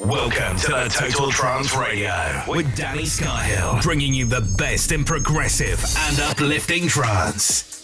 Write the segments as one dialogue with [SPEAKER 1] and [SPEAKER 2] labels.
[SPEAKER 1] Welcome to the Total Trance Radio with Danny Skyhill, bringing you the best in progressive and uplifting trance.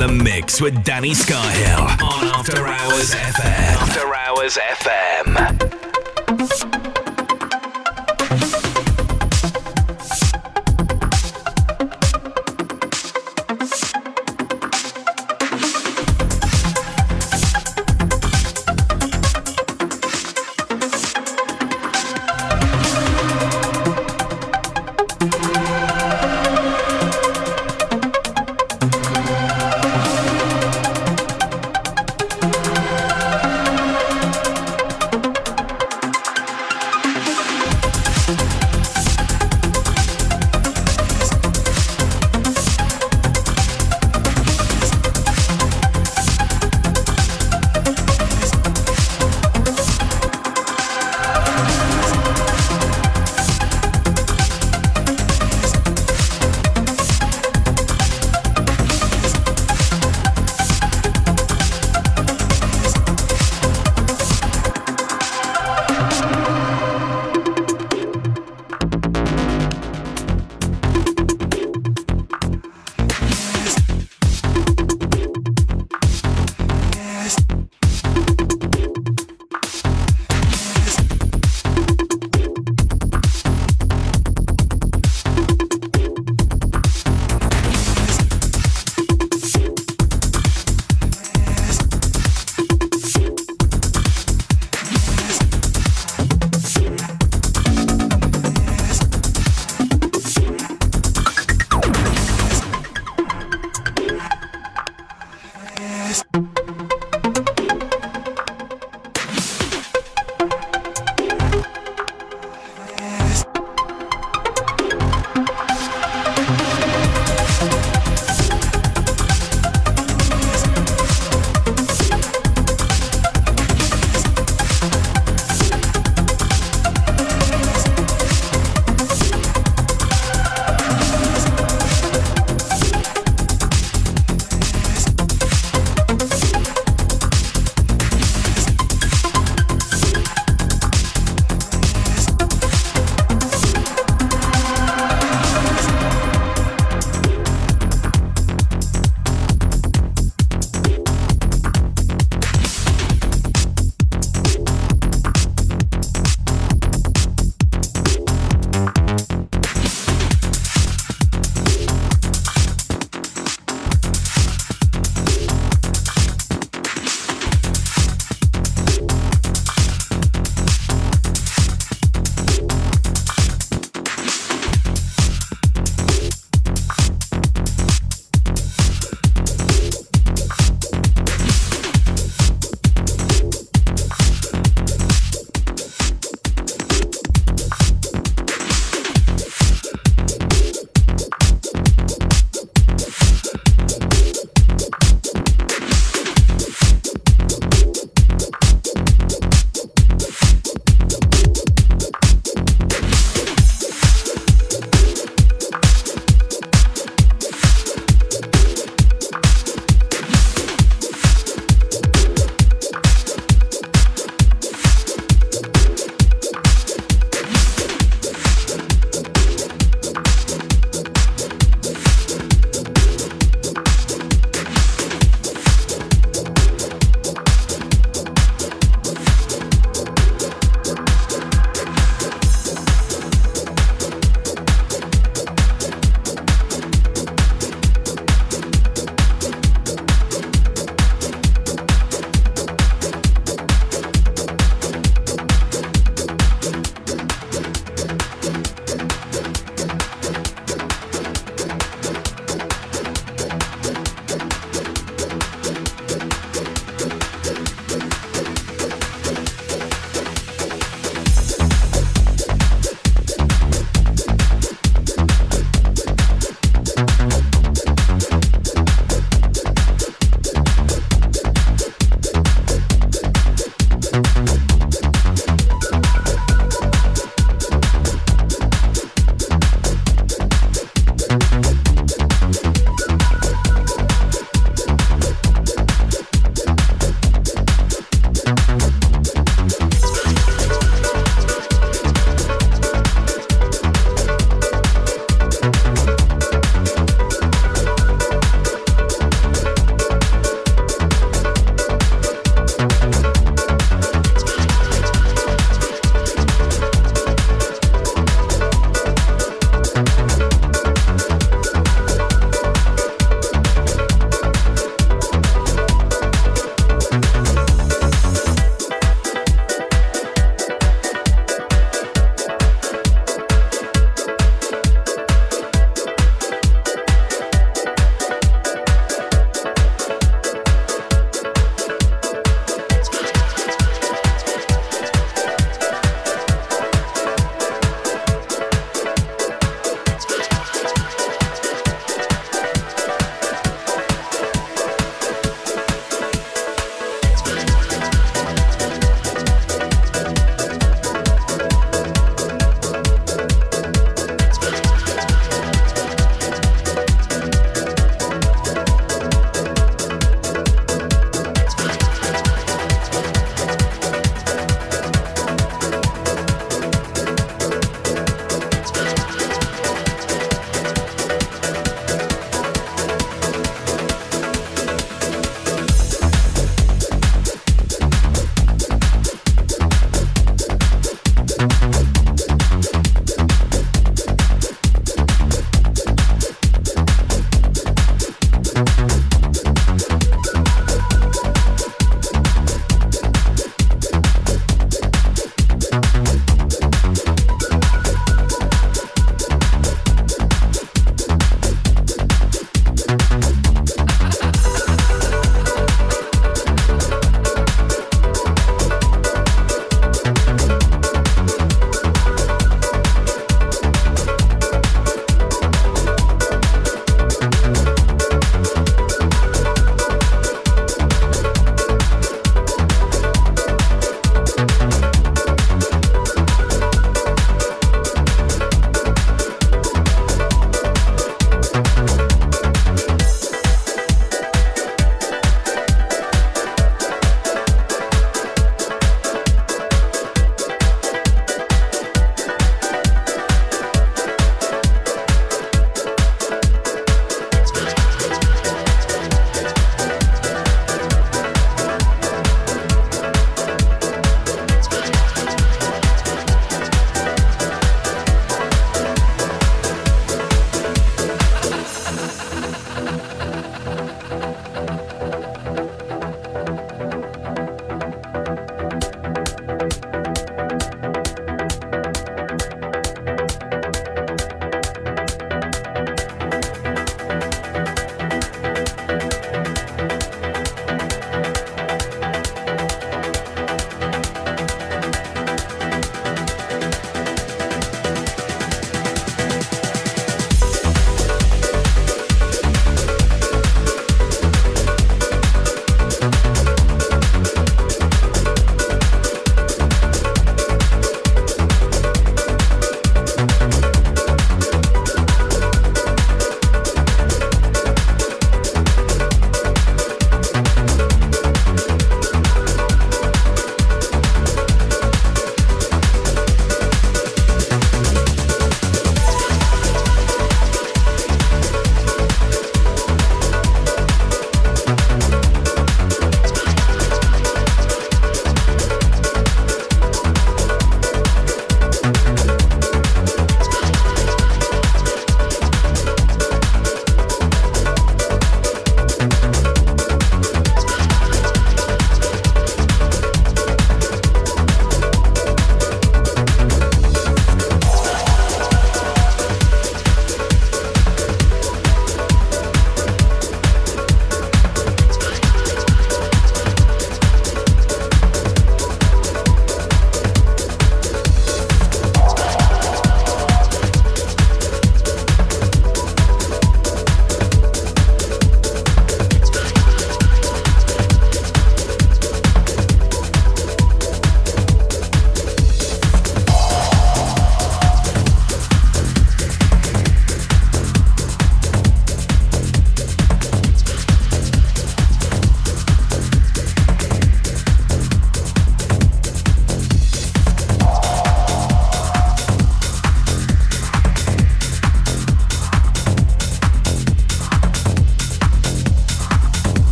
[SPEAKER 1] Mix with Danny Scarhill on After Hours FM. After Hours FM.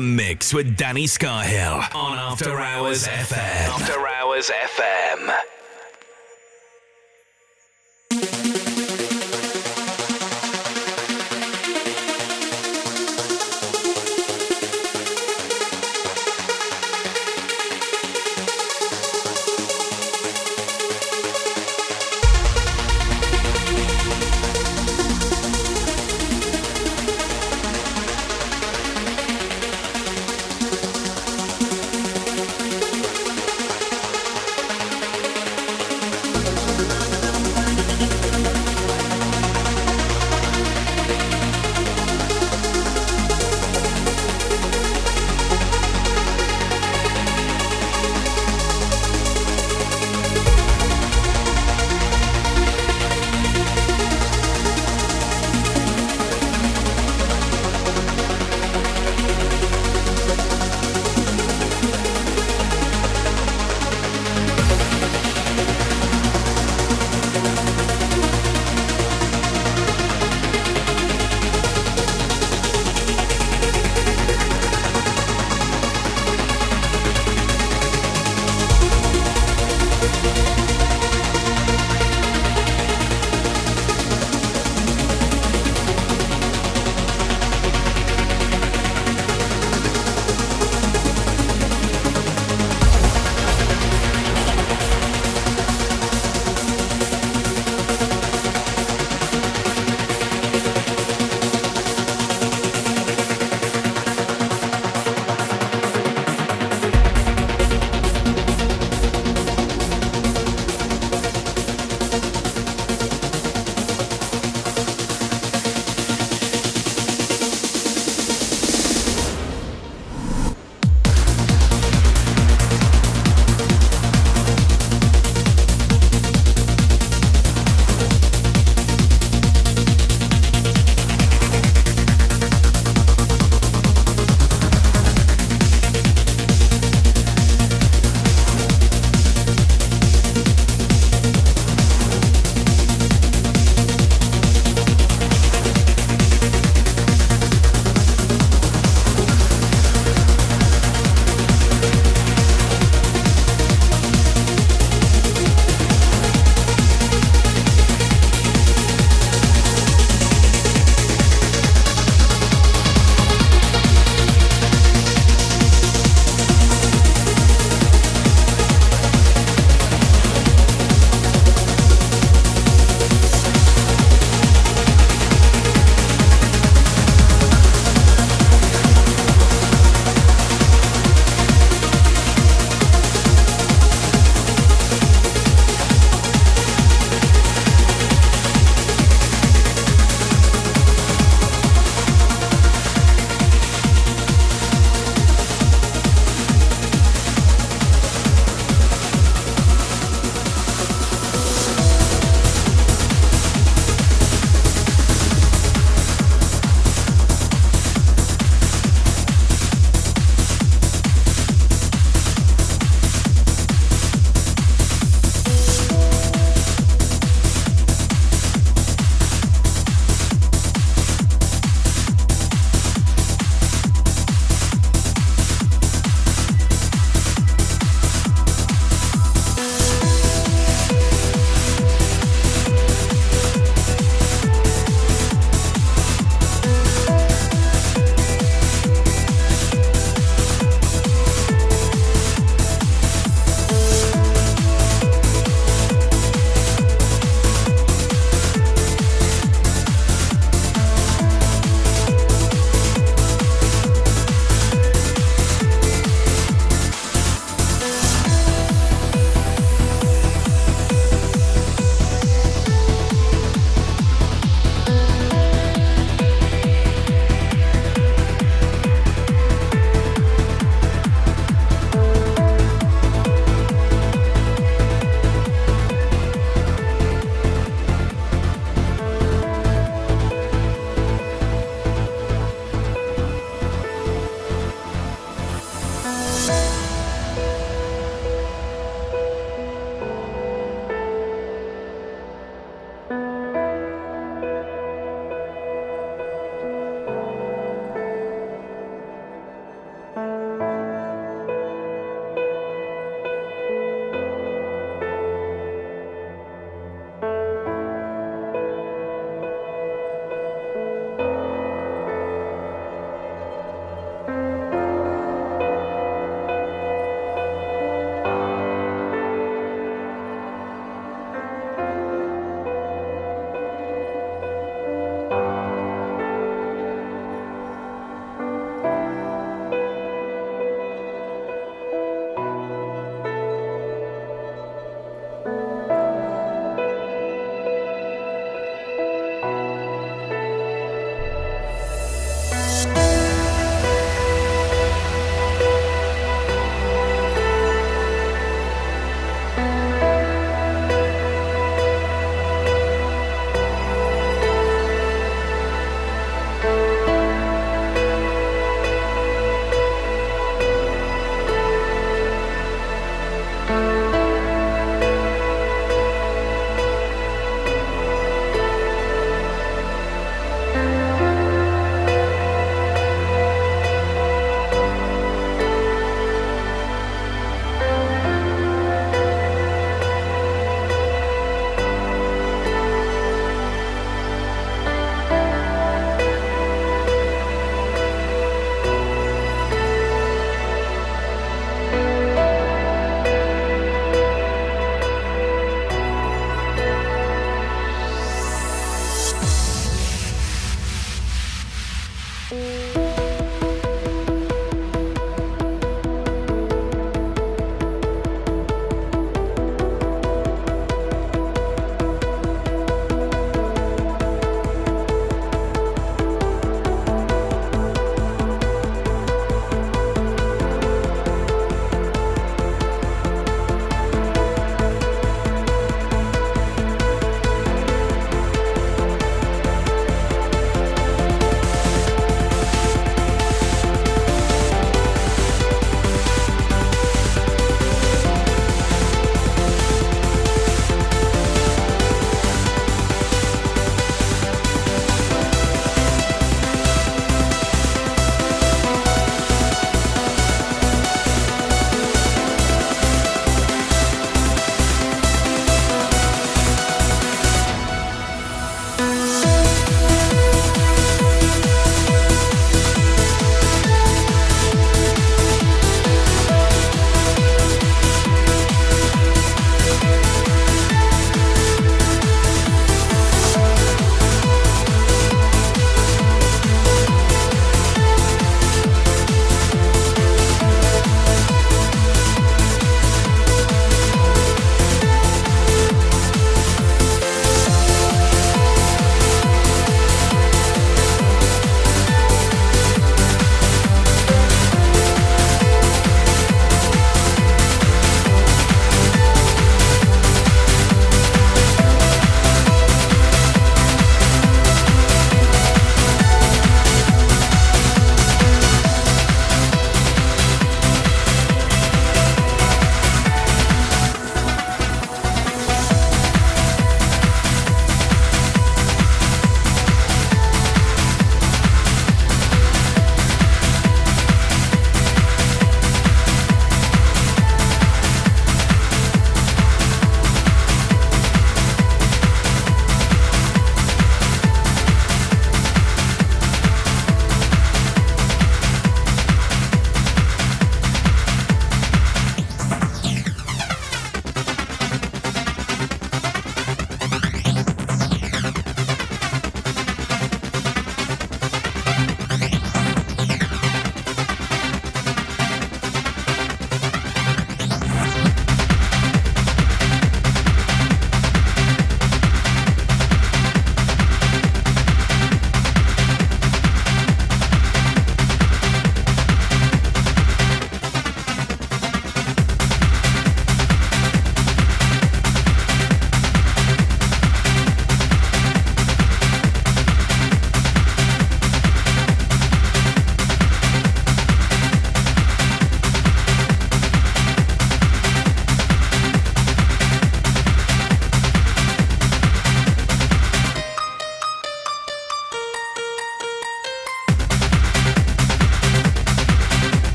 [SPEAKER 1] Mix with Danny Scarhill on After Hours FM. After Hours FM.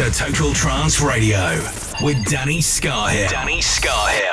[SPEAKER 1] To Total Trance Radio with Danny Scarhill. Danny Scarhill.